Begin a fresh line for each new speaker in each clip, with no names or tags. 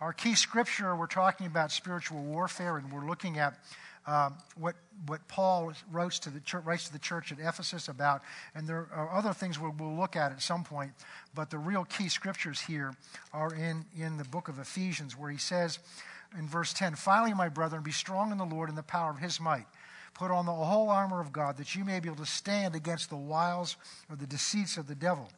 Our key scripture, we're talking about spiritual warfare, and we're looking at um, what, what Paul writes to, the church, writes to the church at Ephesus about, and there are other things we'll, we'll look at at some point, but the real key scriptures here are in, in the book of Ephesians, where he says in verse 10 Finally, my brethren, be strong in the Lord and the power of his might. Put on the whole armor of God, that you may be able to stand against the wiles or the deceits of the devil.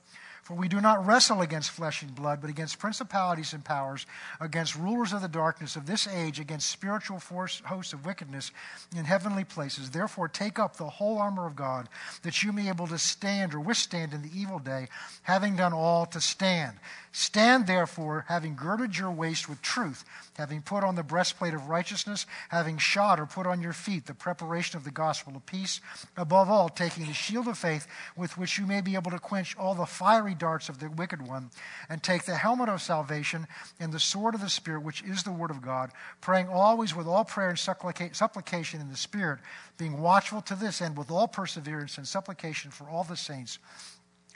For we do not wrestle against flesh and blood, but against principalities and powers, against rulers of the darkness of this age, against spiritual force, hosts of wickedness in heavenly places. Therefore, take up the whole armor of God, that you may be able to stand or withstand in the evil day, having done all to stand. Stand therefore, having girded your waist with truth, having put on the breastplate of righteousness, having shod or put on your feet the preparation of the gospel of peace, above all, taking the shield of faith with which you may be able to quench all the fiery darts of the wicked one, and take the helmet of salvation and the sword of the Spirit, which is the word of God, praying always with all prayer and supplication in the Spirit, being watchful to this end with all perseverance and supplication for all the saints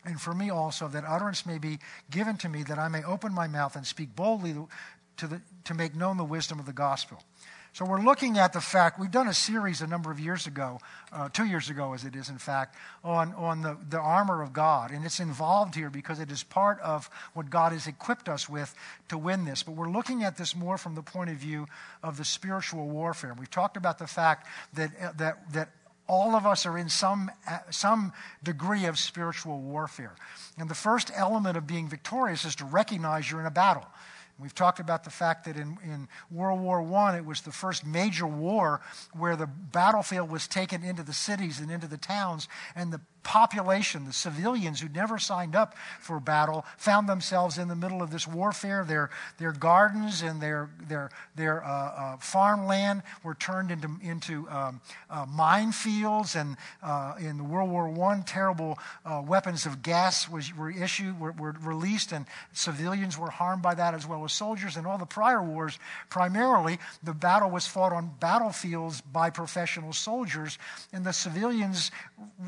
and for me also, that utterance may be given to me, that I may open my mouth and speak boldly to, the, to make known the wisdom of the gospel. So we're looking at the fact, we've done a series a number of years ago, uh, two years ago as it is in fact, on, on the, the armor of God. And it's involved here because it is part of what God has equipped us with to win this. But we're looking at this more from the point of view of the spiritual warfare. We've talked about the fact that, uh, that, that all of us are in some, uh, some degree of spiritual warfare. And the first element of being victorious is to recognize you're in a battle. We've talked about the fact that in, in World War I, it was the first major war where the battlefield was taken into the cities and into the towns, and the population, the civilians who never signed up for battle, found themselves in the middle of this warfare. Their, their gardens and their, their, their uh, uh, farmland were turned into, into um, uh, minefields. And uh, in World War I, terrible uh, weapons of gas was, were issued, were, were released, and civilians were harmed by that as well as soldiers. In all the prior wars, primarily, the battle was fought on battlefields by professional soldiers, and the civilians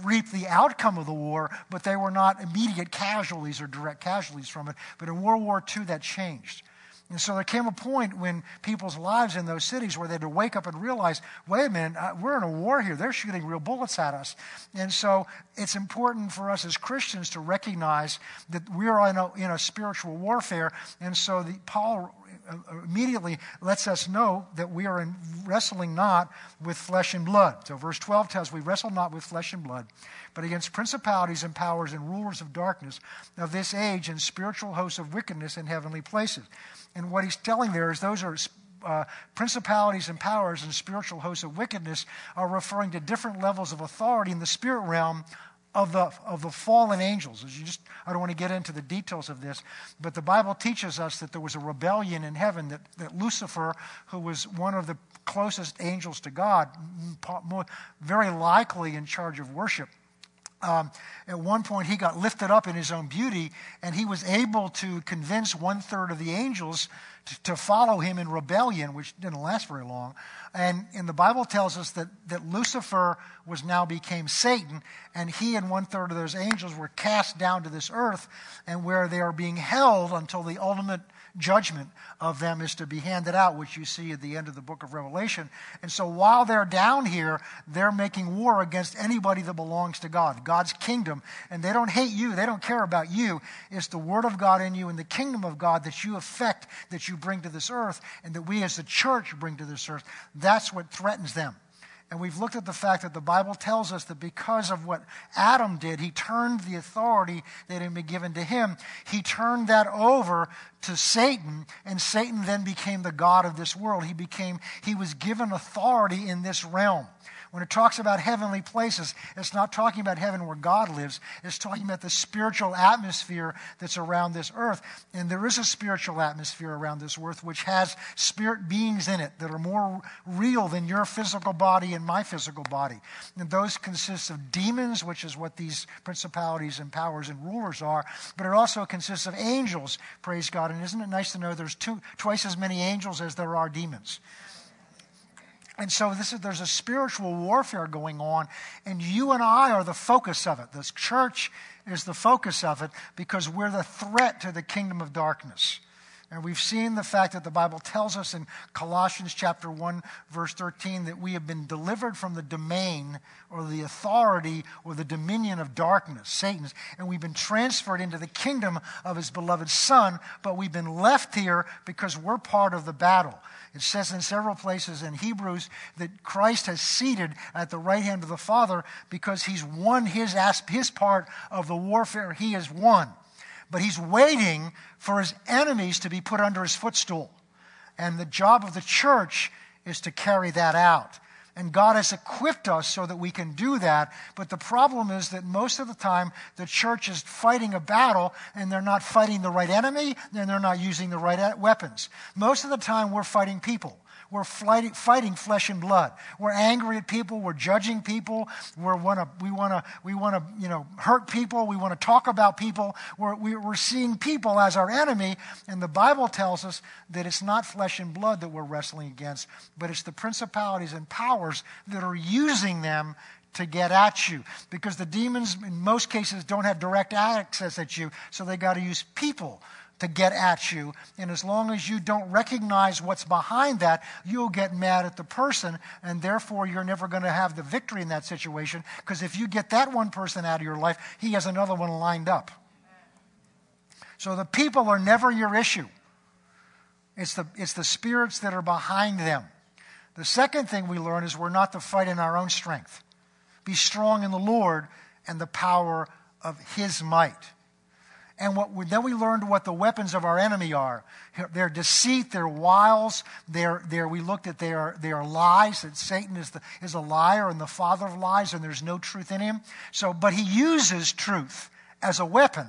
reaped the outcome outcome of the war, but they were not immediate casualties or direct casualties from it. But in World War II, that changed. And so there came a point when people's lives in those cities where they had to wake up and realize, wait a minute, uh, we're in a war here. They're shooting real bullets at us. And so it's important for us as Christians to recognize that we're in a, in a spiritual warfare. And so the, Paul immediately lets us know that we are in wrestling not with flesh and blood. So verse 12 tells we wrestle not with flesh and blood, but against principalities and powers and rulers of darkness of this age and spiritual hosts of wickedness in heavenly places. And what he's telling there is those are uh, principalities and powers and spiritual hosts of wickedness are referring to different levels of authority in the spirit realm of the, of the fallen angels. As you just, I don't want to get into the details of this, but the Bible teaches us that there was a rebellion in heaven, that, that Lucifer, who was one of the closest angels to God, very likely in charge of worship, um, at one point, he got lifted up in his own beauty, and he was able to convince one third of the angels to, to, follow him in rebellion, which didn't last very long. And, and the Bible tells us that, that Lucifer was now became Satan, and he and one third of those angels were cast down to this earth, and where they are being held until the ultimate judgment of them is to be handed out, which you see at the end of the book of Revelation. And so while they're down here, they're making war against anybody that belongs to God, God's kingdom. And they don't hate you, they don't care about you. It's the word of God in you and the kingdom of God that you affect, that you bring to this earth, and that we as the church bring to this earth. That's what threatens them. And we've looked at the fact that the Bible tells us that because of what Adam did, he turned the authority that had been given to him, he turned that over to Satan, and Satan then became the God of this world. He became, he was given authority in this realm. When it talks about heavenly places, it's not talking about heaven where God lives. It's talking about the spiritual atmosphere that's around this earth. And there is a spiritual atmosphere around this earth which has spirit beings in it that are more real than your physical body and my physical body. And those consist of demons, which is what these principalities and powers and rulers are, but it also consists of angels, praise God. And isn't it nice to know there's two, twice as many angels as there are demons? And so is, there's a spiritual warfare going on, and you and I are the focus of it. This church is the focus of it because we're the threat to the kingdom of darkness. And we've seen the fact that the Bible tells us in Colossians chapter 1 verse 13 that we have been delivered from the domain or the authority or the dominion of darkness, Satan's, and we've been transferred into the kingdom of his beloved son, but we've been left here because we're part of the battle. It says in several places in Hebrews that Christ has seated at the right hand of the Father because he's won his, his part of the warfare he has won but he's waiting for his enemies to be put under his footstool. And the job of the church is to carry that out. And God has equipped us so that we can do that. But the problem is that most of the time the church is fighting a battle and they're not fighting the right enemy and they're not using the right weapons. Most of the time we're fighting people. We're fighting, flesh and blood. We're angry at people. We're judging people. We're wanna, we want to we wanna, you know, hurt people. We want to talk about people. We're, we're seeing people as our enemy. And the Bible tells us that it's not flesh and blood that we're wrestling against, but it's the principalities and powers that are using them to get at you. Because the demons, in most cases, don't have direct access at you, so they got to use people to get at you. And as long as you don't recognize what's behind that, you'll get mad at the person, and therefore you're never going to have the victory in that situation. Because if you get that one person out of your life, he has another one lined up. So the people are never your issue, it's the, it's the spirits that are behind them. The second thing we learn is we're not to fight in our own strength. Be strong in the Lord and the power of his might. And what then we learned what the weapons of our enemy are. Their deceit, their wiles, their, their, we looked at their, their lies, that Satan is, the, is a liar and the father of lies and there's no truth in him. So, but he uses truth as a weapon.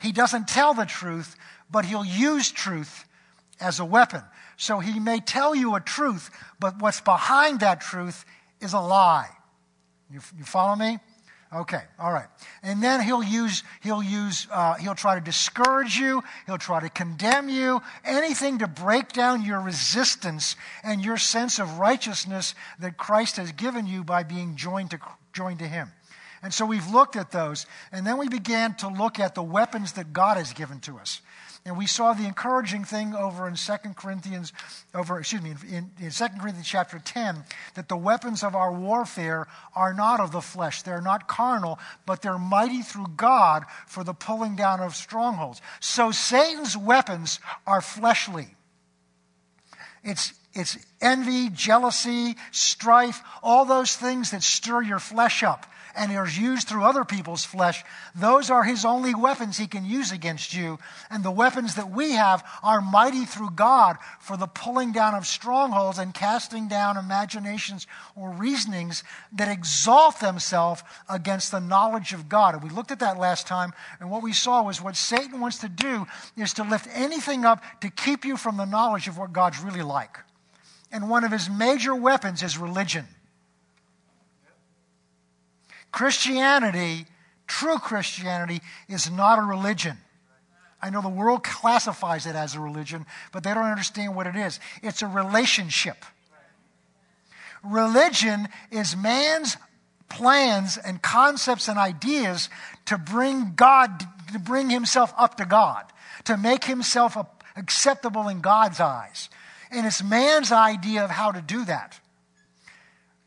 He doesn't tell the truth, but he'll use truth as a weapon. So he may tell you a truth, but what's behind that truth is a lie. You, you follow me? Okay, all right. And then he'll use, he'll use, uh, he'll try to discourage you. He'll try to condemn you. Anything to break down your resistance and your sense of righteousness that Christ has given you by being joined to, joined to him. And so we've looked at those. And then we began to look at the weapons that God has given to us. And we saw the encouraging thing over in 2 Corinthians, over, excuse me, in, in 2 Corinthians chapter 10, that the weapons of our warfare are not of the flesh. They're not carnal, but they're mighty through God for the pulling down of strongholds. So Satan's weapons are fleshly. It's, it's envy, jealousy, strife, all those things that stir your flesh up and are used through other people's flesh, those are his only weapons he can use against you. And the weapons that we have are mighty through God for the pulling down of strongholds and casting down imaginations or reasonings that exalt themselves against the knowledge of God. And we looked at that last time, and what we saw was what Satan wants to do is to lift anything up to keep you from the knowledge of what God's really like. And one of his major weapons is religion. Christianity, true Christianity, is not a religion. I know the world classifies it as a religion, but they don't understand what it is. It's a relationship. Religion is man's plans and concepts and ideas to bring God, to bring himself up to God, to make himself acceptable in God's eyes. And it's man's idea of how to do that.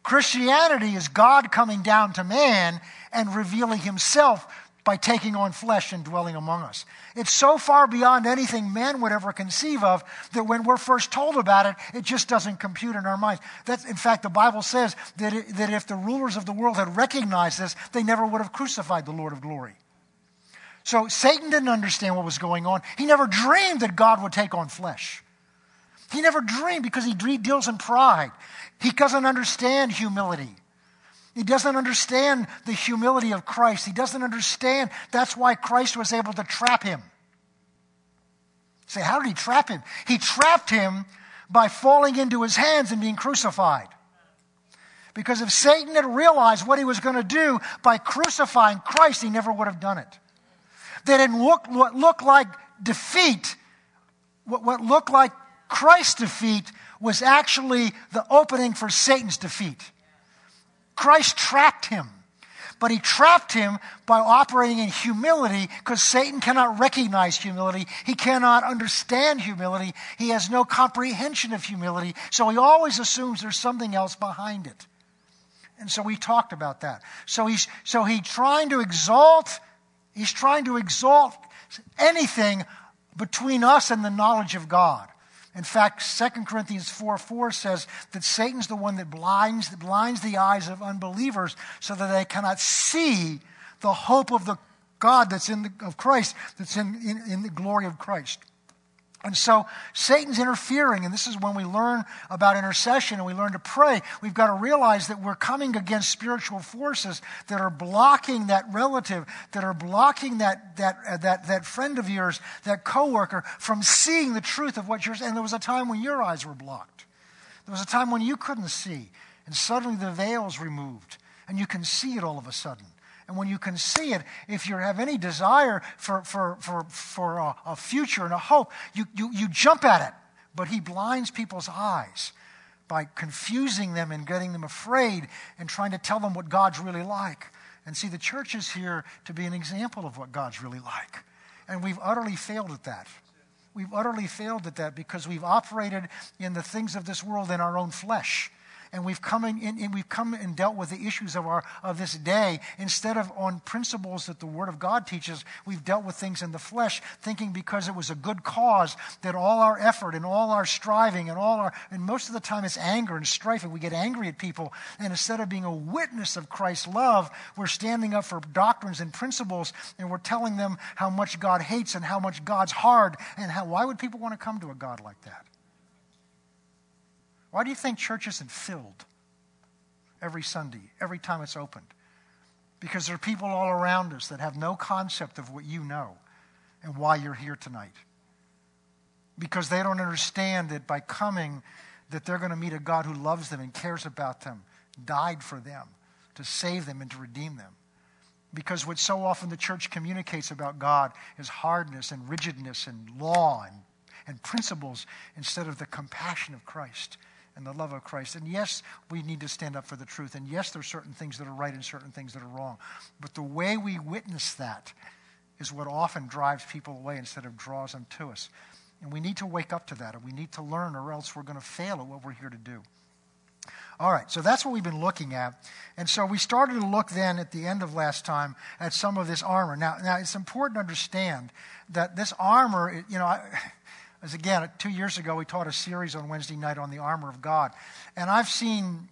Christianity is God coming down to man and revealing himself by taking on flesh and dwelling among us. It's so far beyond anything man would ever conceive of that when we're first told about it, it just doesn't compute in our minds. That's, in fact, the Bible says that, it, that if the rulers of the world had recognized this, they never would have crucified the Lord of glory. So Satan didn't understand what was going on. He never dreamed that God would take on flesh. He never dreamed because he deals in pride. He doesn't understand humility. He doesn't understand the humility of Christ. He doesn't understand that's why Christ was able to trap him. Say, how did he trap him? He trapped him by falling into his hands and being crucified. Because if Satan had realized what he was going to do by crucifying Christ, he never would have done it. That it looked, what looked like defeat, what looked like Christ's defeat was actually the opening for Satan's defeat. Christ trapped him. but he trapped him by operating in humility because Satan cannot recognize humility. He cannot understand humility. He has no comprehension of humility. So he always assumes there's something else behind it. And so we talked about that. So he's, so he's trying to exalt, he's trying to exalt anything between us and the knowledge of God. In fact, 2 Corinthians 4 4 says that Satan's the one that blinds, that blinds the eyes of unbelievers so that they cannot see the hope of the God that's in the, of Christ, that's in, in, in the glory of Christ. And so Satan's interfering, and this is when we learn about intercession and we learn to pray. We've got to realize that we're coming against spiritual forces that are blocking that relative, that are blocking that, that, uh, that, that friend of yours, that coworker, from seeing the truth of what you're saying. And there was a time when your eyes were blocked. There was a time when you couldn't see, and suddenly the veil's removed, and you can see it all of a sudden. And when you can see it, if you have any desire for, for, for, for a, a future and a hope, you, you, you jump at it. But he blinds people's eyes by confusing them and getting them afraid and trying to tell them what God's really like. And see, the church is here to be an example of what God's really like. And we've utterly failed at that. We've utterly failed at that because we've operated in the things of this world in our own flesh and we've come in, in, we've come and dealt with the issues of our of this day instead of on principles that the Word of God teaches. We've dealt with things in the flesh, thinking because it was a good cause that all our effort and all our striving and all our and most of the time it's anger and strife, and we get angry at people. And instead of being a witness of Christ's love, we're standing up for doctrines and principles, and we're telling them how much God hates and how much God's hard, and how why would people want to come to a God like that? Why do you think church isn't filled every Sunday, every time it's opened? Because there are people all around us that have no concept of what you know and why you're here tonight. Because they don't understand that by coming, that they're going to meet a God who loves them and cares about them, died for them, to save them and to redeem them. Because what so often the church communicates about God is hardness and rigidness and law and, and principles instead of the compassion of Christ and the love of Christ. And yes, we need to stand up for the truth. And yes, there are certain things that are right and certain things that are wrong. But the way we witness that is what often drives people away instead of draws them to us. And we need to wake up to that, and we need to learn, or else we're going to fail at what we're here to do. All right, so that's what we've been looking at. And so we started to look then at the end of last time at some of this armor. Now, now it's important to understand that this armor, you know, I, as again, two years ago, we taught a series on Wednesday night on the armor of God. And I've seen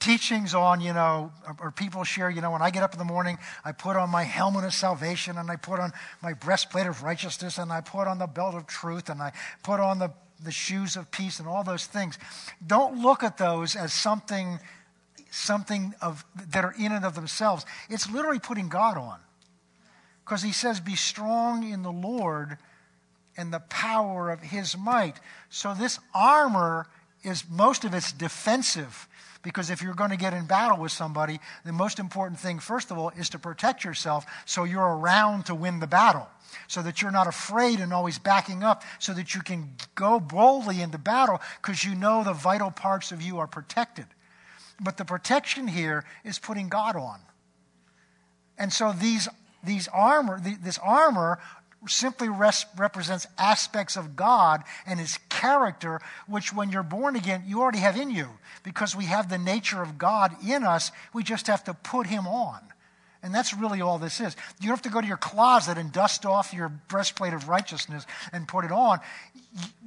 teachings on, you know, or people share, you know, when I get up in the morning, I put on my helmet of salvation and I put on my breastplate of righteousness and I put on the belt of truth and I put on the, the shoes of peace and all those things. Don't look at those as something, something of, that are in and of themselves. It's literally putting God on. Because he says, be strong in the Lord and the power of his might. So this armor is most of it's defensive. Because if you're going to get in battle with somebody, the most important thing, first of all, is to protect yourself so you're around to win the battle. So that you're not afraid and always backing up, so that you can go boldly into battle because you know the vital parts of you are protected. But the protection here is putting God on. And so these, these armor, this armor simply res- represents aspects of God and his character, which when you're born again, you already have in you. Because we have the nature of God in us, we just have to put him on. And that's really all this is. You don't have to go to your closet and dust off your breastplate of righteousness and put it on.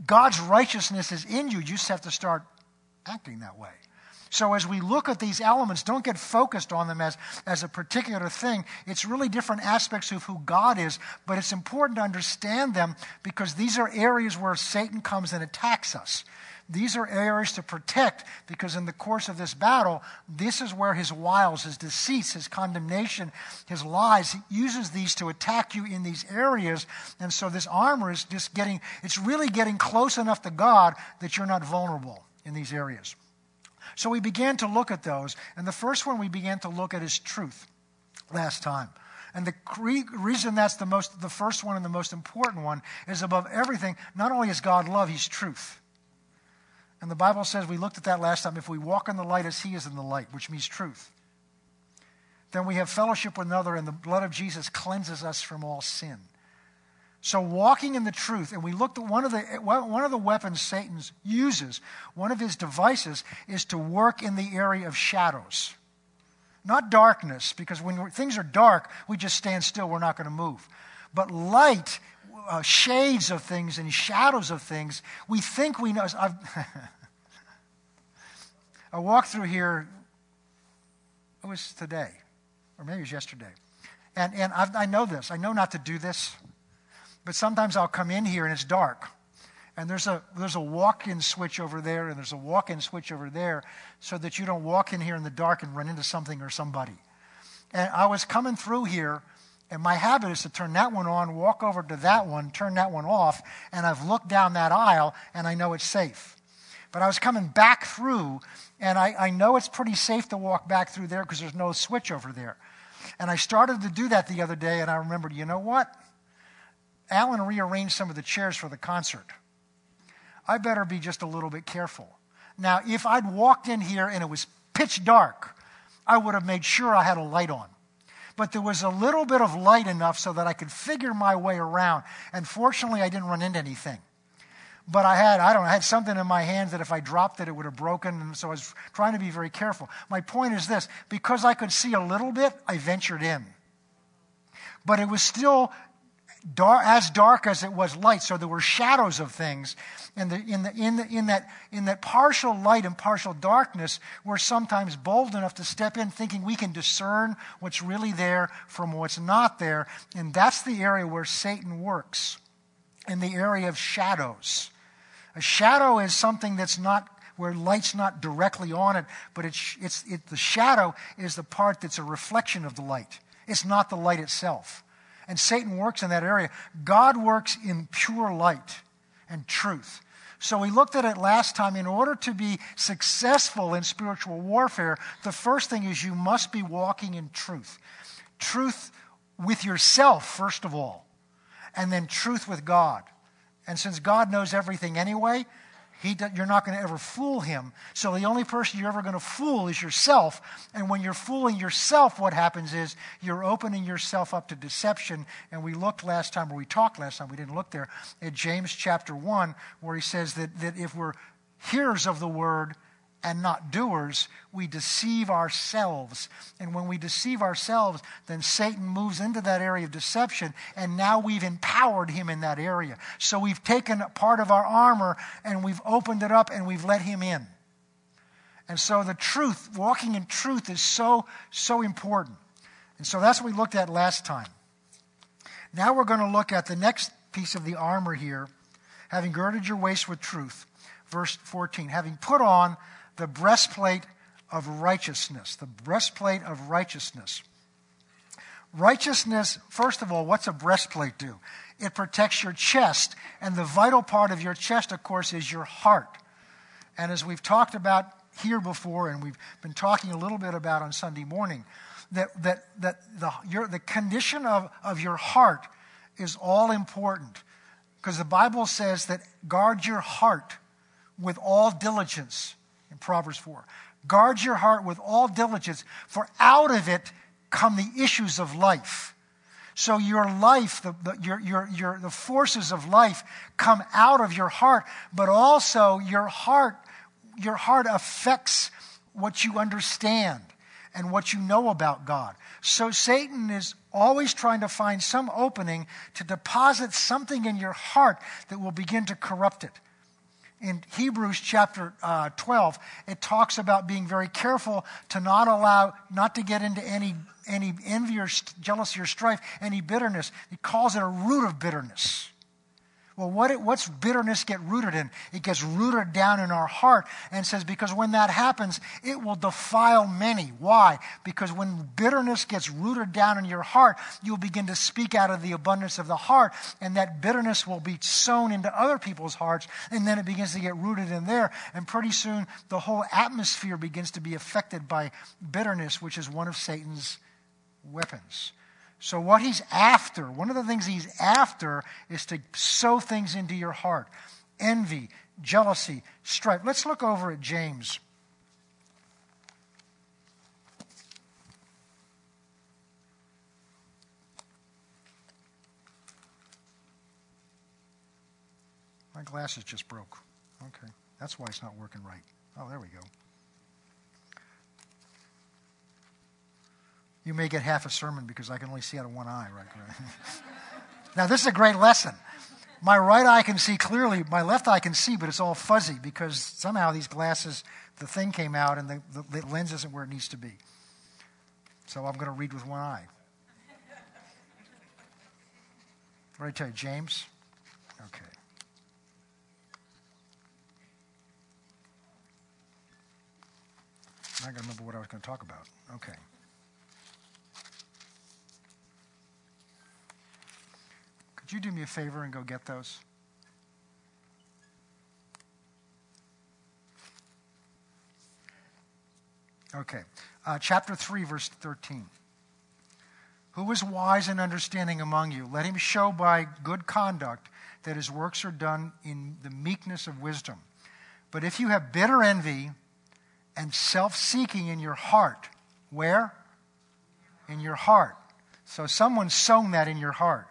God's righteousness is in you. You just have to start acting that way. So as we look at these elements, don't get focused on them as, as a particular thing. It's really different aspects of who God is, but it's important to understand them because these are areas where Satan comes and attacks us. These are areas to protect because in the course of this battle, this is where his wiles, his deceits, his condemnation, his lies, he uses these to attack you in these areas. And so this armor is just getting, it's really getting close enough to God that you're not vulnerable in these areas. So we began to look at those, and the first one we began to look at is truth last time. And the reason that's the most, the first one and the most important one is above everything, not only is God love, He's truth. And the Bible says, we looked at that last time, if we walk in the light as He is in the light, which means truth. then we have fellowship with another, and the blood of Jesus cleanses us from all sin. So, walking in the truth, and we looked at one of the one of the weapons Satan uses, one of his devices, is to work in the area of shadows, not darkness, because when things are dark, we just stand still, we're not going to move. But light, uh, shades of things and shadows of things, we think we know. I've walked through here. It was today, or maybe it was yesterday, and and I've, I know this. I know not to do this. But sometimes I'll come in here and it's dark. And there's a, there's a walk in switch over there, and there's a walk in switch over there, so that you don't walk in here in the dark and run into something or somebody. And I was coming through here, and my habit is to turn that one on, walk over to that one, turn that one off, and I've looked down that aisle, and I know it's safe. But I was coming back through, and I, I know it's pretty safe to walk back through there because there's no switch over there. And I started to do that the other day, and I remembered, you know what? Alan rearranged some of the chairs for the concert. I better be just a little bit careful. Now, if I'd walked in here and it was pitch dark, I would have made sure I had a light on. But there was a little bit of light enough so that I could figure my way around. And fortunately, I didn't run into anything. But I had, I don't know, I had something in my hands that if I dropped it, it would have broken. And so I was trying to be very careful. My point is this because I could see a little bit, I ventured in. But it was still dark, as dark as it was light. So there were shadows of things. And the, in, the, in, the, in, that, in that partial light and partial darkness, we're sometimes bold enough to step in thinking we can discern what's really there from what's not there. And that's the area where Satan works, in the area of shadows. A shadow is something that's not where light's not directly on it, but it's, it's, it, the shadow is the part that's a reflection of the light. It's not the light itself. And Satan works in that area. God works in pure light and truth. So we looked at it last time. In order to be successful in spiritual warfare, the first thing is you must be walking in truth. Truth with yourself, first of all, and then truth with God. And since God knows everything anyway, he, you're not going to ever fool him. So the only person you're ever going to fool is yourself. And when you're fooling yourself, what happens is you're opening yourself up to deception. And we looked last time, or we talked last time, we didn't look there, at James chapter 1, where he says that, that if we're hearers of the word and not doers, we deceive ourselves. And when we deceive ourselves, then Satan moves into that area of deception, and now we've empowered him in that area. So we've taken part of our armor and we've opened it up and we've let him in. And so the truth, walking in truth, is so, so important. And so that's what we looked at last time. Now we're going to look at the next piece of the armor here, having girded your waist with truth. Verse 14, having put on the breastplate of righteousness. The breastplate of righteousness. Righteousness, first of all, what's a breastplate do? It protects your chest, and the vital part of your chest, of course, is your heart. And as we've talked about here before, and we've been talking a little bit about on Sunday morning, that, that, that the, your, the condition of, of your heart is all important. Because the Bible says that guard your heart with all diligence, in Proverbs 4. Guard your heart with all diligence, for out of it come the issues of life. So your life, the, the, your, your, your, the forces of life come out of your heart, but also your heart, your heart affects what you understand and what you know about God. So Satan is always trying to find some opening to deposit something in your heart that will begin to corrupt it in Hebrews chapter uh, 12, it talks about being very careful to not allow, not to get into any, any envy or jealousy or strife, any bitterness. He calls it a root of bitterness. Well, what what's bitterness get rooted in? It gets rooted down in our heart and says, because when that happens, it will defile many. Why? Because when bitterness gets rooted down in your heart, you'll begin to speak out of the abundance of the heart, and that bitterness will be sown into other people's hearts, and then it begins to get rooted in there. And pretty soon, the whole atmosphere begins to be affected by bitterness, which is one of Satan's weapons. So, what he's after, one of the things he's after is to sow things into your heart envy, jealousy, strife. Let's look over at James. My glasses just broke. Okay. That's why it's not working right. Oh, there we go. You may get half a sermon because I can only see out of one eye, right? now, this is a great lesson. My right eye can see clearly, my left eye can see, but it's all fuzzy because somehow these glasses, the thing came out and the, the, the lens isn't where it needs to be. So I'm going to read with one eye. What did I tell you, James? Okay. I'm not going to remember what I was going to talk about. Okay. Could you do me a favor and go get those? Okay. Uh, chapter 3, verse 13. Who is wise and understanding among you? Let him show by good conduct that his works are done in the meekness of wisdom. But if you have bitter envy and self seeking in your heart, where? In your heart. So someone's sown that in your heart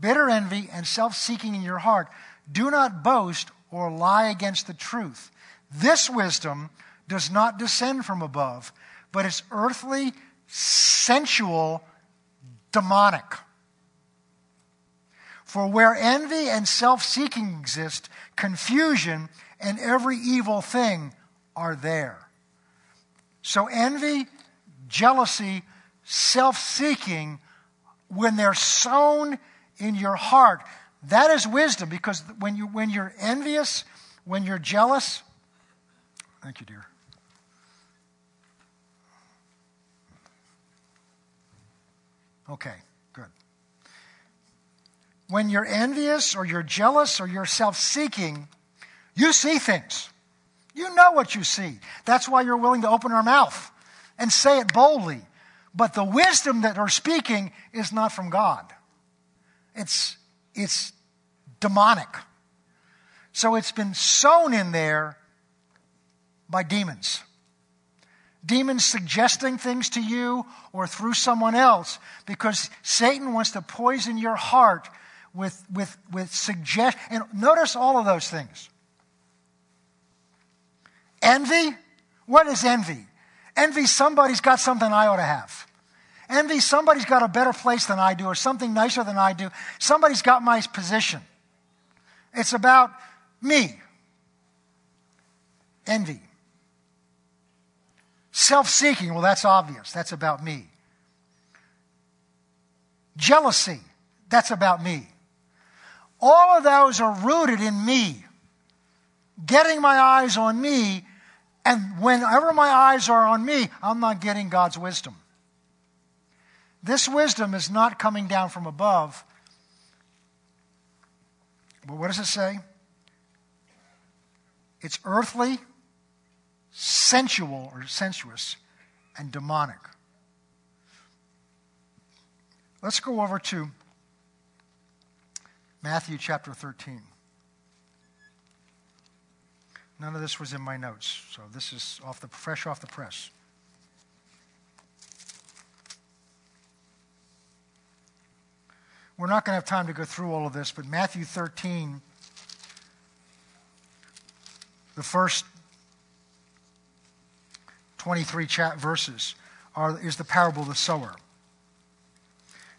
bitter envy, and self seeking in your heart. Do not boast or lie against the truth. This wisdom does not descend from above, but is earthly, sensual, demonic. For where envy and self seeking exist, confusion and every evil thing are there. So, envy, jealousy, self seeking, when they're sown in your heart. That is wisdom because when, you, when you're envious, when you're jealous, thank you, dear. Okay, good. When you're envious or you're jealous or you're self seeking, you see things. You know what you see. That's why you're willing to open our mouth and say it boldly. But the wisdom that we're speaking is not from God. It's, it's demonic. So it's been sown in there by demons. Demons suggesting things to you or through someone else because Satan wants to poison your heart with, with, with suggest. And notice all of those things. Envy. What is envy? Envy, somebody's got something I ought to have. Envy, somebody's got a better place than I do or something nicer than I do. Somebody's got my position. It's about me. Envy. Self seeking, well, that's obvious. That's about me. Jealousy, that's about me. All of those are rooted in me. Getting my eyes on me, and whenever my eyes are on me, I'm not getting God's wisdom. This wisdom is not coming down from above. But what does it say? It's earthly, sensual, or sensuous, and demonic. Let's go over to Matthew chapter 13. None of this was in my notes, so this is off the fresh off the press. We're not going to have time to go through all of this, but Matthew 13, the first 23 chat verses, are, is the parable of the sower.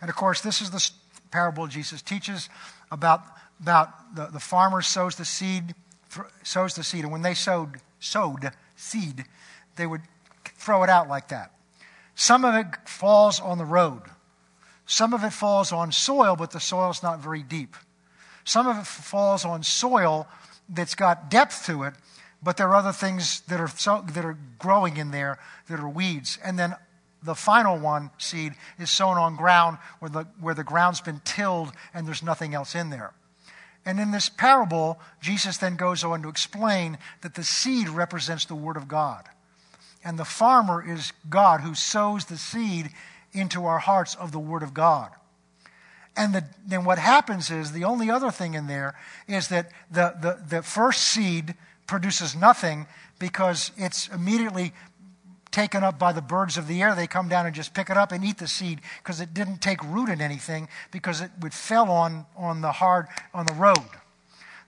And of course, this is the parable Jesus teaches about, about the, the farmer sows the seed, sows the seed, and when they sowed, sowed seed, they would throw it out like that. Some of it falls on the road. Some of it falls on soil, but the soil's not very deep. Some of it falls on soil that's got depth to it, but there are other things that are, so, that are growing in there that are weeds. And then the final one, seed, is sown on ground where the, where the ground's been tilled and there's nothing else in there. And in this parable, Jesus then goes on to explain that the seed represents the Word of God. And the farmer is God who sows the seed into our hearts of the Word of God. And the, then what happens is the only other thing in there is that the, the, the first seed produces nothing because it's immediately taken up by the birds of the air. They come down and just pick it up and eat the seed because it didn't take root in anything because it would fell on, on the hard on the road.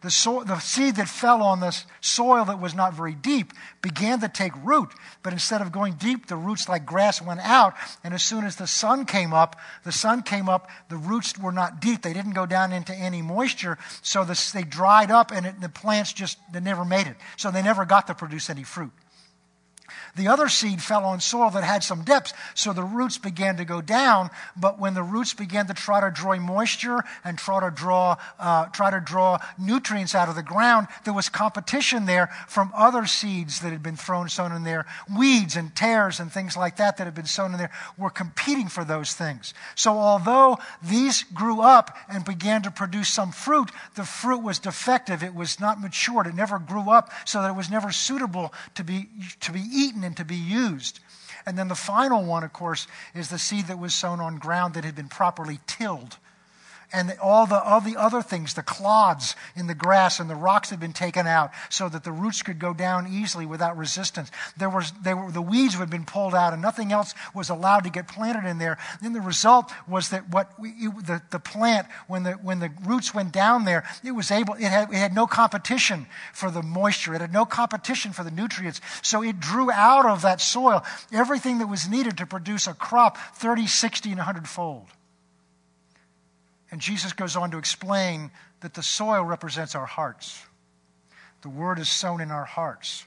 The, the seed that fell on the soil that was not very deep began to take root, but instead of going deep, the roots like grass went out. And as soon as the sun came up, the sun came up, the roots were not deep. They didn't go down into any moisture, so the, they dried up, and it, the plants just they never made it. So they never got to produce any fruit. The other seed fell on soil that had some depths, so the roots began to go down. But when the roots began to try to draw moisture and try to draw, uh, try to draw nutrients out of the ground, there was competition there from other seeds that had been thrown, sown in there. Weeds and tares and things like that that had been sown in there were competing for those things. So although these grew up and began to produce some fruit, the fruit was defective. It was not matured. It never grew up so that it was never suitable to be, to be eaten and to be used. And then the final one, of course, is the seed that was sown on ground that had been properly tilled and all the, all the other things, the clods in the grass and the rocks had been taken out so that the roots could go down easily without resistance. There was, were, the weeds had been pulled out and nothing else was allowed to get planted in there. Then the result was that what we, it, the, the plant, when the, when the roots went down there, it was able, it had, it had no competition for the moisture. It had no competition for the nutrients. So it drew out of that soil everything that was needed to produce a crop 30, 60, and 100 fold. And Jesus goes on to explain that the soil represents our hearts. The word is sown in our hearts.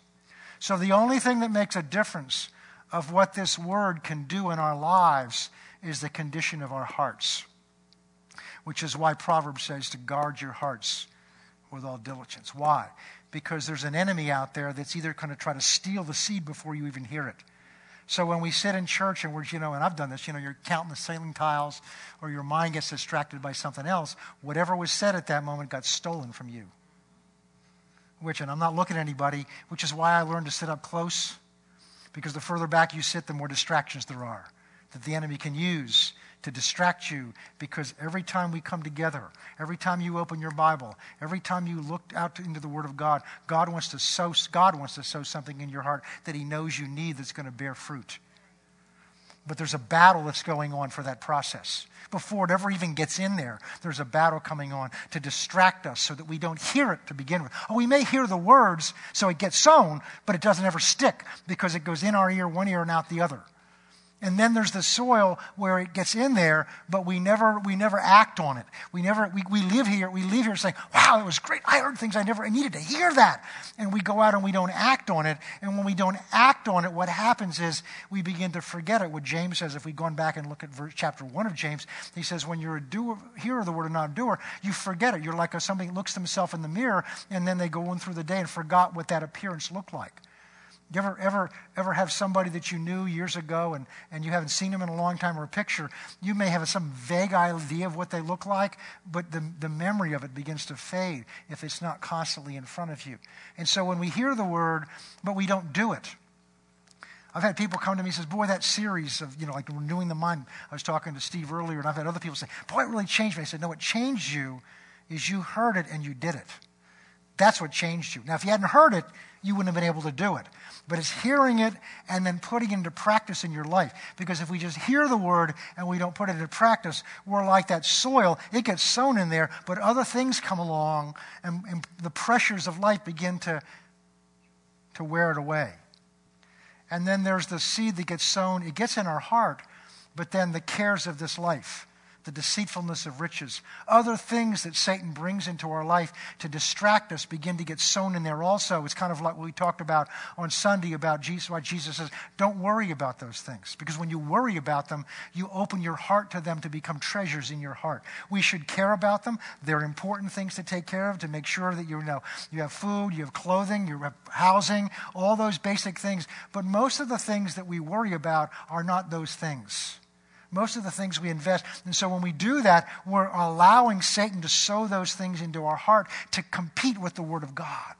So the only thing that makes a difference of what this word can do in our lives is the condition of our hearts, which is why Proverbs says to guard your hearts with all diligence. Why? Because there's an enemy out there that's either going to try to steal the seed before you even hear it. So when we sit in church and we're, you know, and I've done this, you know, you're counting the ceiling tiles or your mind gets distracted by something else, whatever was said at that moment got stolen from you. Which, and I'm not looking at anybody, which is why I learned to sit up close, because the further back you sit, the more distractions there are that the enemy can use to distract you because every time we come together, every time you open your Bible, every time you look out into the Word of God, God wants to sow, God wants to sow something in your heart that He knows you need that's going to bear fruit. But there's a battle that's going on for that process. Before it ever even gets in there, there's a battle coming on to distract us so that we don't hear it to begin with. Oh, we may hear the words so it gets sown, but it doesn't ever stick because it goes in our ear, one ear, and out the other. And then there's the soil where it gets in there, but we never, we never act on it. We never, we, we live here, we leave here saying, wow, it was great. I heard things I never I needed to hear that. And we go out and we don't act on it. And when we don't act on it, what happens is we begin to forget it. What James says, if we go and back and look at verse, chapter one of James, he says, when you're a doer, hearer of the word and not a doer, you forget it. You're like somebody looks themselves in the mirror and then they go on through the day and forgot what that appearance looked like. You ever, ever, ever have somebody that you knew years ago and, and you haven't seen them in a long time or a picture? You may have some vague idea of what they look like, but the, the memory of it begins to fade if it's not constantly in front of you. And so when we hear the word, but we don't do it, I've had people come to me and says, "Boy, that series of you know like renewing the mind." I was talking to Steve earlier, and I've had other people say, "Boy, it really changed me." I said, "No, what changed you is you heard it and you did it. That's what changed you. Now, if you hadn't heard it, you wouldn't have been able to do it but it's hearing it and then putting it into practice in your life. Because if we just hear the word and we don't put it into practice, we're like that soil. It gets sown in there, but other things come along and, and the pressures of life begin to, to wear it away. And then there's the seed that gets sown, it gets in our heart, but then the cares of this life the deceitfulness of riches. Other things that Satan brings into our life to distract us begin to get sown in there also. It's kind of like what we talked about on Sunday about Jesus, why Jesus says, don't worry about those things. Because when you worry about them, you open your heart to them to become treasures in your heart. We should care about them. They're important things to take care of to make sure that you know you have food, you have clothing, you have housing, all those basic things. But most of the things that we worry about are not those things most of the things we invest. And so when we do that, we're allowing Satan to sow those things into our heart to compete with the Word of God.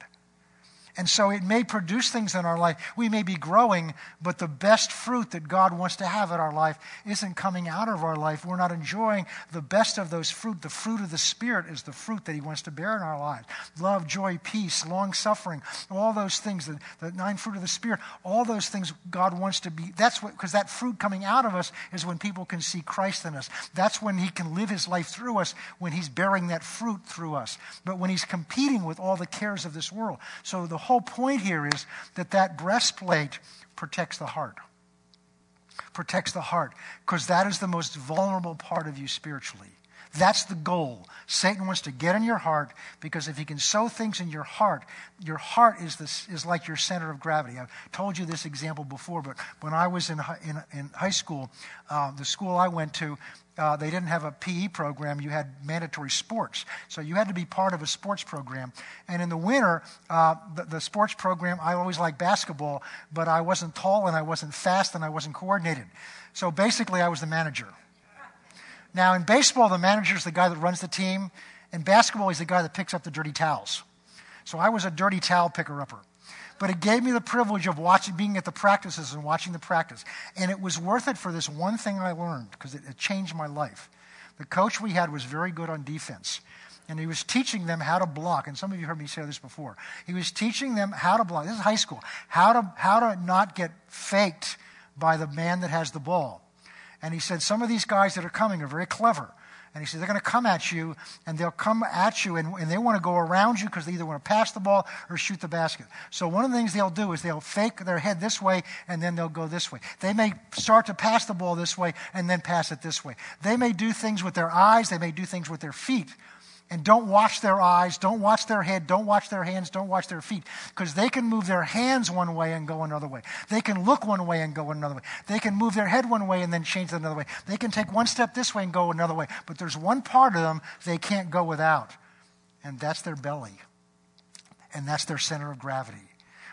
And so it may produce things in our life. We may be growing, but the best fruit that God wants to have in our life isn't coming out of our life. We're not enjoying the best of those fruit. The fruit of the Spirit is the fruit that He wants to bear in our lives love, joy, peace, long suffering, all those things, the, the nine fruit of the Spirit, all those things God wants to be. That's what, because that fruit coming out of us is when people can see Christ in us. That's when He can live His life through us, when He's bearing that fruit through us. But when He's competing with all the cares of this world. So the whole point here is that that breastplate protects the heart. Protects the heart, because that is the most vulnerable part of you spiritually. That's the goal. Satan wants to get in your heart because if he can sow things in your heart, your heart is, this, is like your center of gravity. I've told you this example before, but when I was in, in, in high school, uh, the school I went to, uh, they didn't have a PE program. You had mandatory sports. So you had to be part of a sports program. And in the winter, uh, the, the, sports program, I always liked basketball, but I wasn't tall and I wasn't fast and I wasn't coordinated. So basically, I was the manager. Now, in baseball, the manager is the guy that runs the team. In basketball, he's the guy that picks up the dirty towels. So I was a dirty towel picker upper but it gave me the privilege of watching, being at the practices and watching the practice. And it was worth it for this one thing I learned because it, it changed my life. The coach we had was very good on defense. And he was teaching them how to block. And some of you heard me say this before. He was teaching them how to block. This is high school. How to, how to not get faked by the man that has the ball. And he said, Some of these guys that are coming are very clever. And he said, they're going to come at you, and they'll come at you, and, and they want to go around you because they either want to pass the ball or shoot the basket. So one of the things they'll do is they'll fake their head this way, and then they'll go this way. They may start to pass the ball this way, and then pass it this way. They may do things with their eyes, they may do things with their feet and don't watch their eyes, don't watch their head, don't watch their hands, don't watch their feet. Because they can move their hands one way and go another way. They can look one way and go another way. They can move their head one way and then change it another way. They can take one step this way and go another way. But there's one part of them they can't go without, and that's their belly. And that's their center of gravity.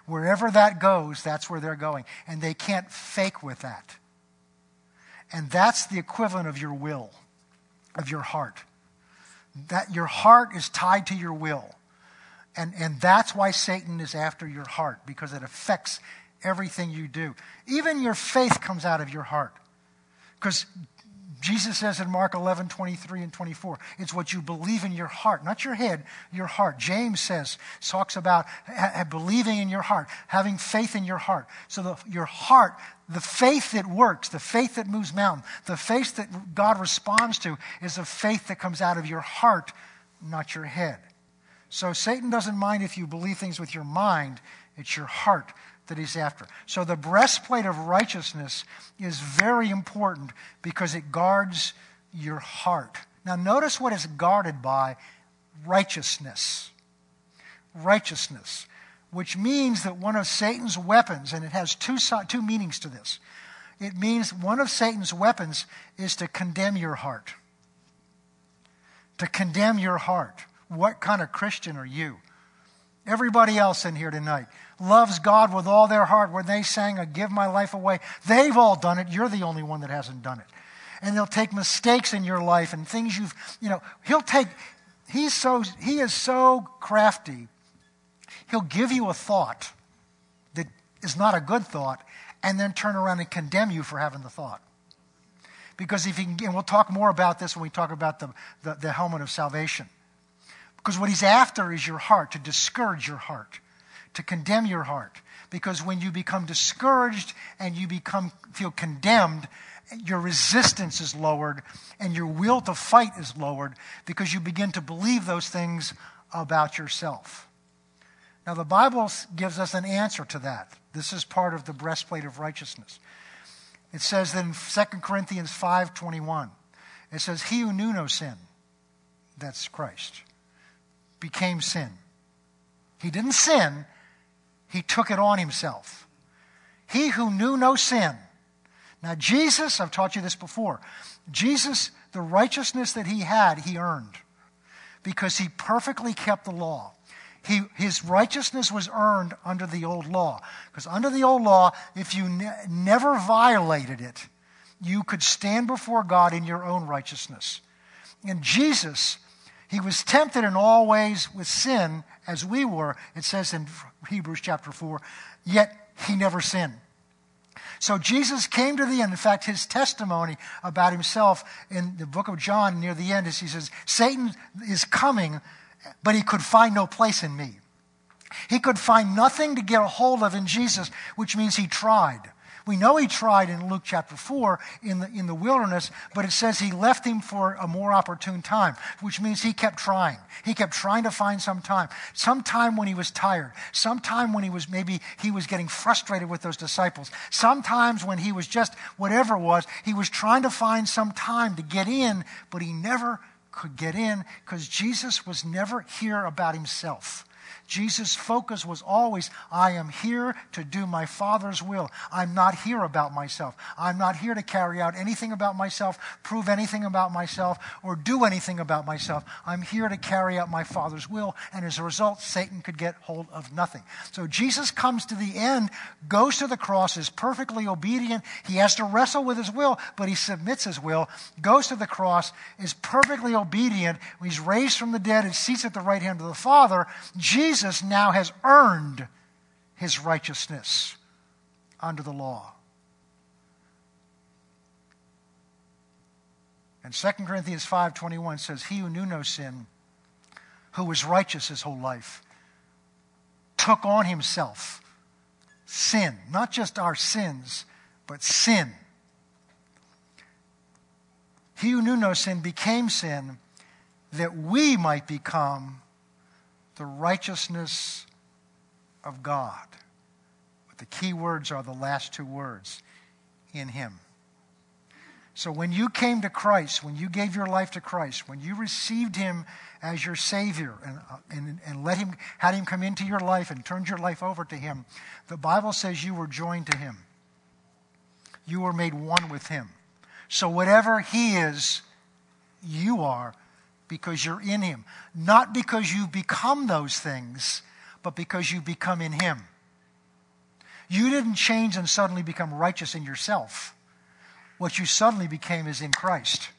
Wherever that goes, that's where they're going. And they can't fake with that. And that's the equivalent of your will, of your heart that your heart is tied to your will. And, and that's why Satan is after your heart, because it affects everything you do. Even your faith comes out of your heart. Because Jesus says in Mark 11, 23 and 24, it's what you believe in your heart, not your head, your heart. James says, talks about ha- believing in your heart, having faith in your heart. So the, your heart, the faith that works, the faith that moves mountains, the faith that God responds to is a faith that comes out of your heart, not your head. So Satan doesn't mind if you believe things with your mind, it's your heart that he's after. So the breastplate of righteousness is very important because it guards your heart. Now, notice what is guarded by righteousness. Righteousness, which means that one of Satan's weapons, and it has two, two meanings to this. It means one of Satan's weapons is to condemn your heart. To condemn your heart. What kind of Christian are you? Everybody else in here tonight loves God with all their heart. When they sang, I give my life away, they've all done it. You're the only one that hasn't done it. And they'll take mistakes in your life and things you've, you know, he'll take, he's so, he is so crafty. He'll give you a thought that is not a good thought and then turn around and condemn you for having the thought. Because if he can, and we'll talk more about this when we talk about the, the, the helmet of salvation. Because what he's after is your heart, to discourage your heart, to condemn your heart. Because when you become discouraged and you become feel condemned, your resistance is lowered and your will to fight is lowered because you begin to believe those things about yourself. Now the Bible gives us an answer to that. This is part of the breastplate of righteousness. It says that in 2 Corinthians 5:21, it says, "He who knew no sin, that's Christ, became sin. He didn't sin, he took it on himself. He who knew no sin. Now, Jesus, I've taught you this before, Jesus, the righteousness that he had, he earned because he perfectly kept the law. He, his righteousness was earned under the old law. Because under the old law, if you ne- never violated it, you could stand before God in your own righteousness. And Jesus He was tempted in all ways with sin as we were, it says in Hebrews chapter 4, yet he never sinned. So Jesus came to the end. In fact, his testimony about himself in the book of John near the end is he says, Satan is coming, but he could find no place in me. He could find nothing to get a hold of in Jesus, which means he tried. We know he tried in Luke chapter 4 in the, in the wilderness, but it says he left him for a more opportune time, which means he kept trying. He kept trying to find some time. Some time when he was tired. Some time when he was maybe he was getting frustrated with those disciples. Sometimes when he was just whatever it was, he was trying to find some time to get in, but he never could get in because Jesus was never here about himself. Jesus' focus was always, I am here to do my Father's will. I'm not here about myself. I'm not here to carry out anything about myself, prove anything about myself, or do anything about myself. I'm here to carry out my Father's will. And as a result, Satan could get hold of nothing. So Jesus comes to the end, goes to the cross, is perfectly obedient. He has to wrestle with his will, but he submits his will, goes to the cross, is perfectly obedient. He's raised from the dead and seats at the right hand of the Father. Jesus Jesus now has earned his righteousness under the law. And 2 Corinthians 5:21 says he who knew no sin who was righteous his whole life took on himself sin, not just our sins, but sin. He who knew no sin became sin that we might become the righteousness of God. But the key words are the last two words in Him. So when you came to Christ, when you gave your life to Christ, when you received Him as your Savior and, uh, and, and let Him, had Him come into your life and turned your life over to Him, the Bible says you were joined to Him. You were made one with Him. So whatever He is, you are because you're in Him. Not because you become those things, but because you become in Him. You didn't change and suddenly become righteous in yourself. What you suddenly became is in Christ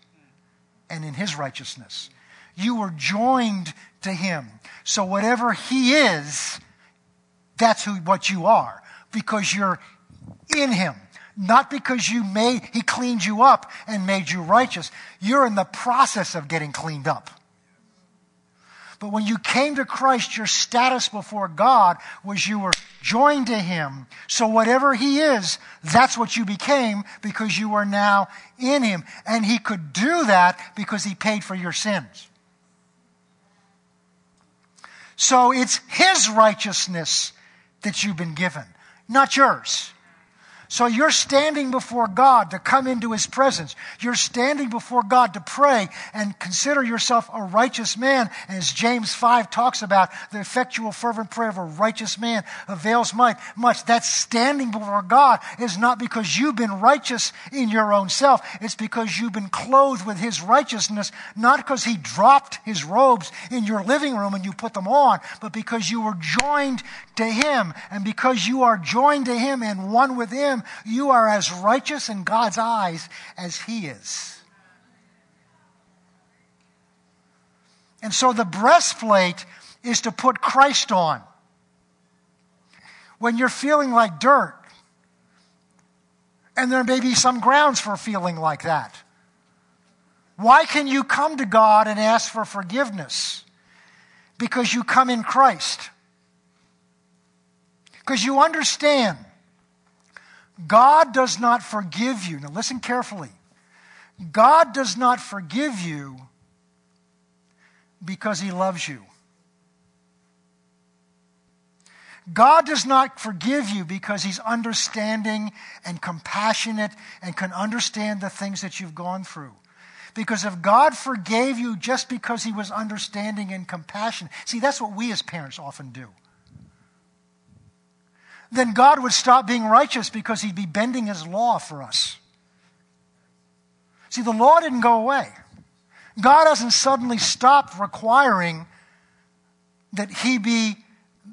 and in His righteousness. You were joined to Him. So whatever He is, that's who, what you are because you're in Him not because you made, he cleaned you up and made you righteous. You're in the process of getting cleaned up. But when you came to Christ, your status before God was you were joined to Him. So whatever He is, that's what you became because you are now in Him. And He could do that because He paid for your sins. So it's His righteousness that you've been given, not yours. So you're standing before God to come into His presence. You're standing before God to pray and consider yourself a righteous man. As James 5 talks about, the effectual fervent prayer of a righteous man avails much. That standing before God is not because you've been righteous in your own self. It's because you've been clothed with His righteousness, not because He dropped His robes in your living room and you put them on, but because you were joined to Him. And because you are joined to Him and one with Him, you are as righteous in God's eyes as He is. And so the breastplate is to put Christ on. When you're feeling like dirt, and there may be some grounds for feeling like that. Why can you come to God and ask for forgiveness? Because you come in Christ. Because you understand God does not forgive you. Now, listen carefully. God does not forgive you because he loves you. God does not forgive you because he's understanding and compassionate and can understand the things that you've gone through. Because if God forgave you just because he was understanding and compassionate, see, that's what we as parents often do then God would stop being righteous because he'd be bending his law for us. See, the law didn't go away. God hasn't suddenly stopped requiring that he be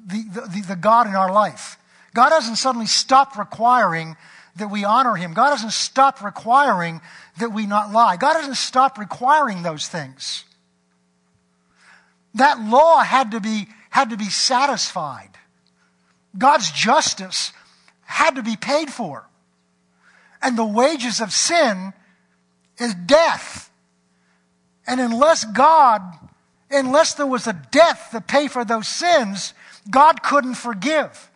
the, the, the, God in our life. God hasn't suddenly stopped requiring that we honor him. God hasn't stopped requiring that we not lie. God hasn't stopped requiring those things. That law had to be, had to be satisfied. God's justice had to be paid for. And the wages of sin is death. And unless God, unless there was a death to pay for those sins, God couldn't forgive.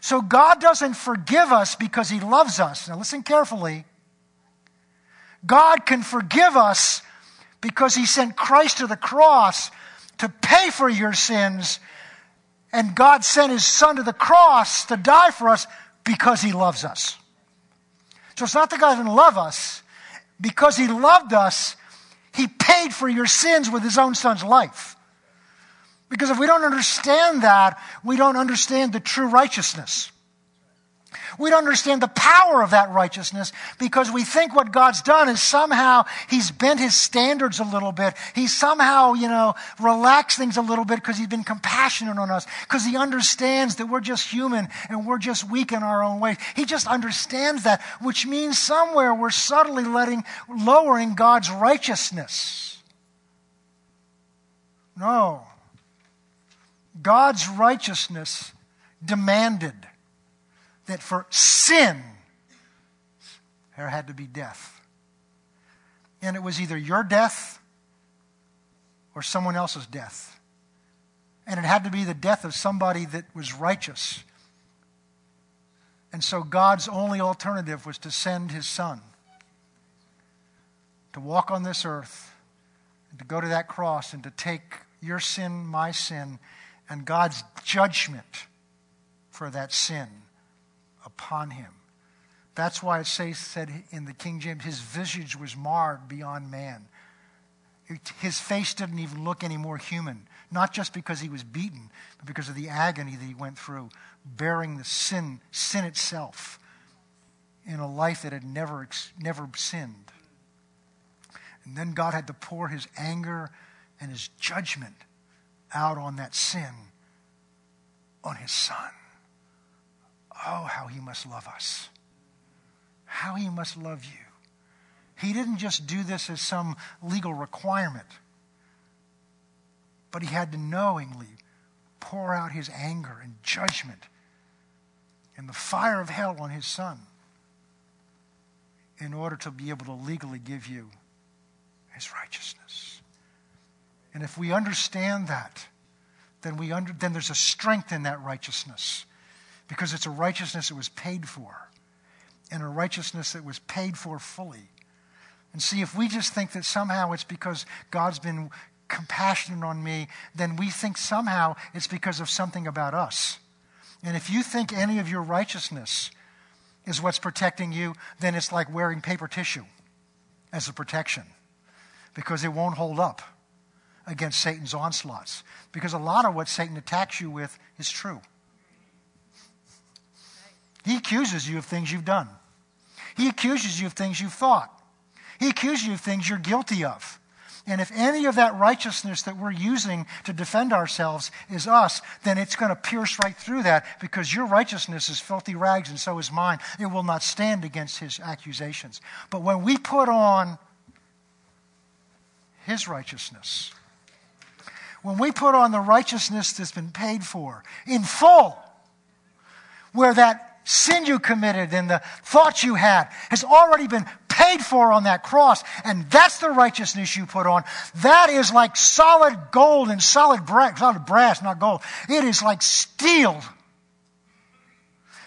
So God doesn't forgive us because He loves us. Now listen carefully. God can forgive us because He sent Christ to the cross to pay for your sins. And God sent His Son to the cross to die for us because He loves us. So it's not that God didn't love us. Because He loved us, He paid for your sins with His own Son's life. Because if we don't understand that, we don't understand the true righteousness. We don't understand the power of that righteousness because we think what God's done is somehow He's bent His standards a little bit. He's somehow, you know, relaxed things a little bit because He's been compassionate on us, because He understands that we're just human and we're just weak in our own ways. He just understands that, which means somewhere we're subtly letting, lowering God's righteousness. No. God's righteousness demanded that for sin, there had to be death. And it was either your death or someone else's death. And it had to be the death of somebody that was righteous. And so God's only alternative was to send his son to walk on this earth and to go to that cross and to take your sin, my sin, and God's judgment for that sin upon him. That's why it says, said in the King James, his visage was marred beyond man. His face didn't even look any more human, not just because he was beaten, but because of the agony that he went through, bearing the sin, sin itself, in a life that had never, never sinned. And then God had to pour his anger and his judgment out on that sin on his son. Oh, how he must love us. How he must love you. He didn't just do this as some legal requirement, but he had to knowingly pour out his anger and judgment and the fire of hell on his son in order to be able to legally give you his righteousness. And if we understand that, then, we under, then there's a strength in that righteousness because it's a righteousness that was paid for and a righteousness that was paid for fully. And see, if we just think that somehow it's because God's been compassionate on me, then we think somehow it's because of something about us. And if you think any of your righteousness is what's protecting you, then it's like wearing paper tissue as a protection because it won't hold up against Satan's onslaughts. Because a lot of what Satan attacks you with is true. He accuses you of things you've done. He accuses you of things you've thought. He accuses you of things you're guilty of. And if any of that righteousness that we're using to defend ourselves is us, then it's going to pierce right through that because your righteousness is filthy rags and so is mine. It will not stand against his accusations. But when we put on his righteousness, when we put on the righteousness that's been paid for in full, where that sin you committed and the thoughts you had has already been paid for on that cross. And that's the righteousness you put on. That is like solid gold and solid brass, solid brass, not gold. It is like steel.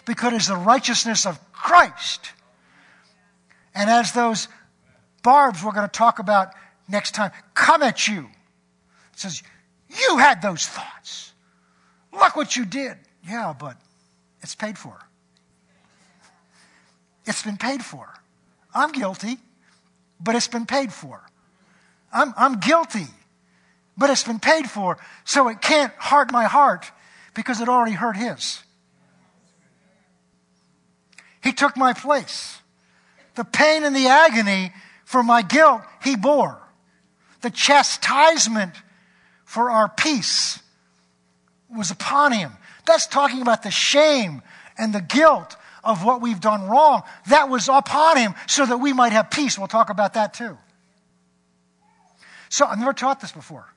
Because it's the righteousness of Christ. And as those barbs we're going to talk about next time come at you, it says, You had those thoughts. Look what you did. Yeah, but it's paid for. It's been paid for. I'm guilty, but it's been paid for. I'm, I'm guilty, but it's been paid for, so it can't hurt my heart because it already hurt his. He took my place. The pain and the agony for my guilt, he bore. The chastisement for our peace was upon him. That's talking about the shame and the guilt of what we've done wrong. That was upon him so that we might have peace. We'll talk about that too. So I've never taught this before.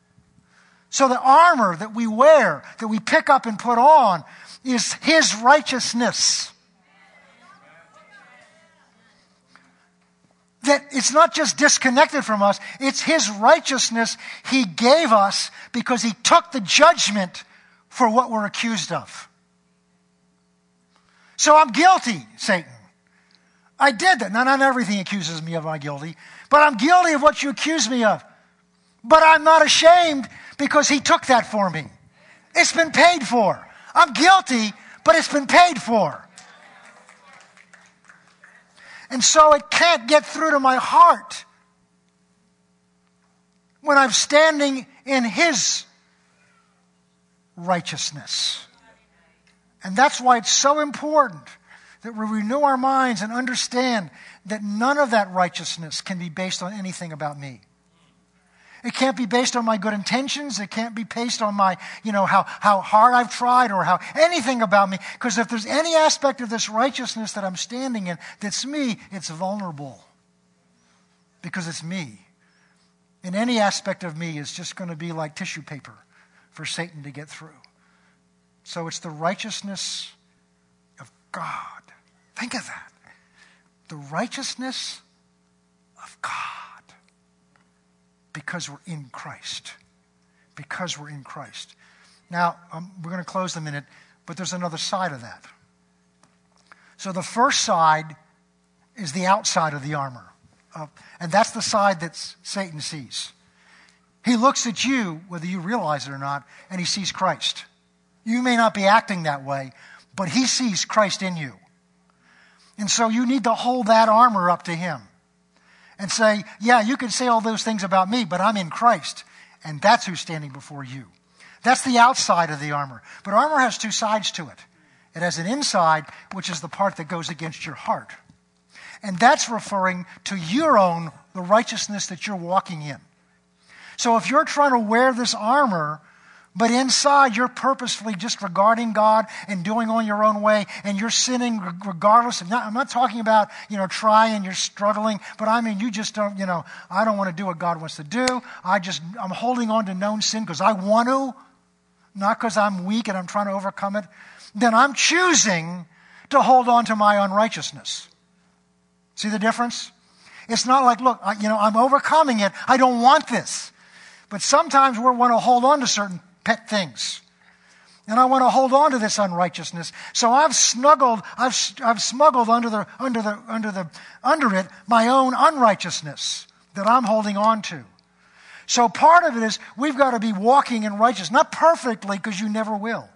So the armor that we wear, that we pick up and put on, is His righteousness. That it's not just disconnected from us, it's His righteousness He gave us because He took the judgment for what we're accused of. So I'm guilty, Satan. I did that. Now, not everything accuses me of I'm guilty, but I'm guilty of what you accuse me of. But I'm not ashamed because he took that for me. It's been paid for. I'm guilty, but it's been paid for. And so it can't get through to my heart when I'm standing in his righteousness. And that's why it's so important that we renew our minds and understand that none of that righteousness can be based on anything about me. It can't be based on my good intentions. It can't be based on my, you know, how, how hard I've tried or how anything about me. Because if there's any aspect of this righteousness that I'm standing in that's me, it's vulnerable. Because it's me. And any aspect of me is just going to be like tissue paper for Satan to get through. So it's the righteousness of God. Think of that. The righteousness of God because we're in Christ. Because we're in Christ. Now, um, we're going to close a minute, but there's another side of that. So the first side is the outside of the armor. Uh, and that's the side that Satan sees. He looks at you, whether you realize it or not, and he sees Christ. You may not be acting that way, but he sees Christ in you. And so you need to hold that armor up to him and say, Yeah, you can say all those things about me, but I'm in Christ. And that's who's standing before you. That's the outside of the armor. But armor has two sides to it it has an inside, which is the part that goes against your heart. And that's referring to your own, the righteousness that you're walking in. So if you're trying to wear this armor, but inside, you're purposefully disregarding God and doing on your own way, and you're sinning regardless of. Not, I'm not talking about you know trying, you're struggling, but I mean you just don't. You know, I don't want to do what God wants to do. I just I'm holding on to known sin because I want to, not because I'm weak and I'm trying to overcome it. Then I'm choosing to hold on to my unrighteousness. See the difference? It's not like, look, I, you know, I'm overcoming it. I don't want this. But sometimes we want to hold on to certain pet things. And I want to hold on to this unrighteousness. So I've snuggled, I've, I've smuggled under the, under the, under the, under it my own unrighteousness that I'm holding on to. So part of it is we've got to be walking in righteousness. Not perfectly, because you never will.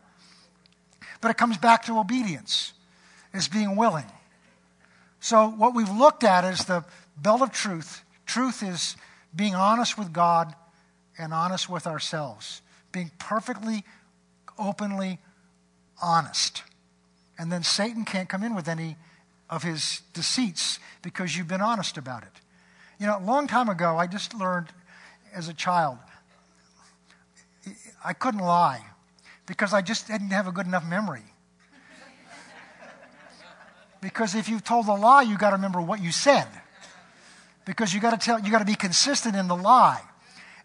But it comes back to obedience, is being willing. So what we've looked at is the belt of truth. Truth is being honest with God and honest with ourselves being perfectly, openly honest. And then Satan can't come in with any of his deceits because you've been honest about it. You know, a long time ago, I just learned as a child, I couldn't lie because I just didn't have a good enough memory. because if you told a lie, you got to remember what you said. Because you got to tell, you got to be consistent in the lie.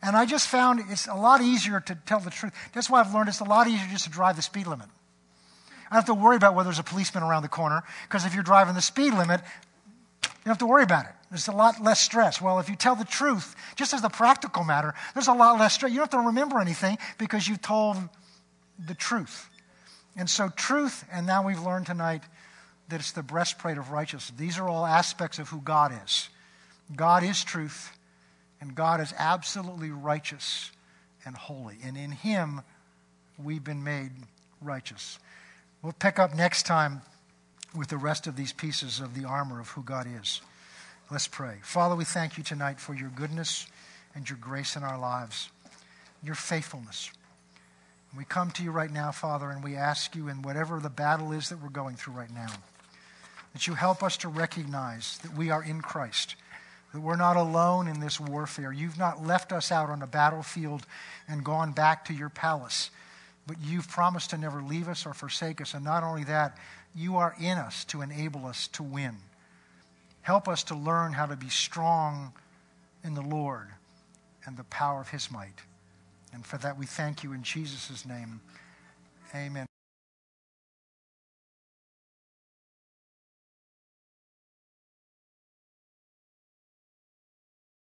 And I just found it's a lot easier to tell the truth. That's why I've learned it's a lot easier just to drive the speed limit. I don't have to worry about whether there's a policeman around the corner, because if you're driving the speed limit, you don't have to worry about it. There's a lot less stress. Well, if you tell the truth, just as a practical matter, there's a lot less stress. You don't have to remember anything because you've told the truth. And so, truth, and now we've learned tonight that it's the breastplate of righteousness. These are all aspects of who God is. God is truth. And God is absolutely righteous and holy. And in Him, we've been made righteous. We'll pick up next time with the rest of these pieces of the armor of who God is. Let's pray. Father, we thank you tonight for your goodness and your grace in our lives, your faithfulness. We come to you right now, Father, and we ask you in whatever the battle is that we're going through right now, that you help us to recognize that we are in Christ that we're not alone in this warfare. You've not left us out on a battlefield and gone back to your palace, but you've promised to never leave us or forsake us. And not only that, you are in us to enable us to win. Help us to learn how to be strong in the Lord and the power of his might. And for that, we thank you in Jesus' name. Amen.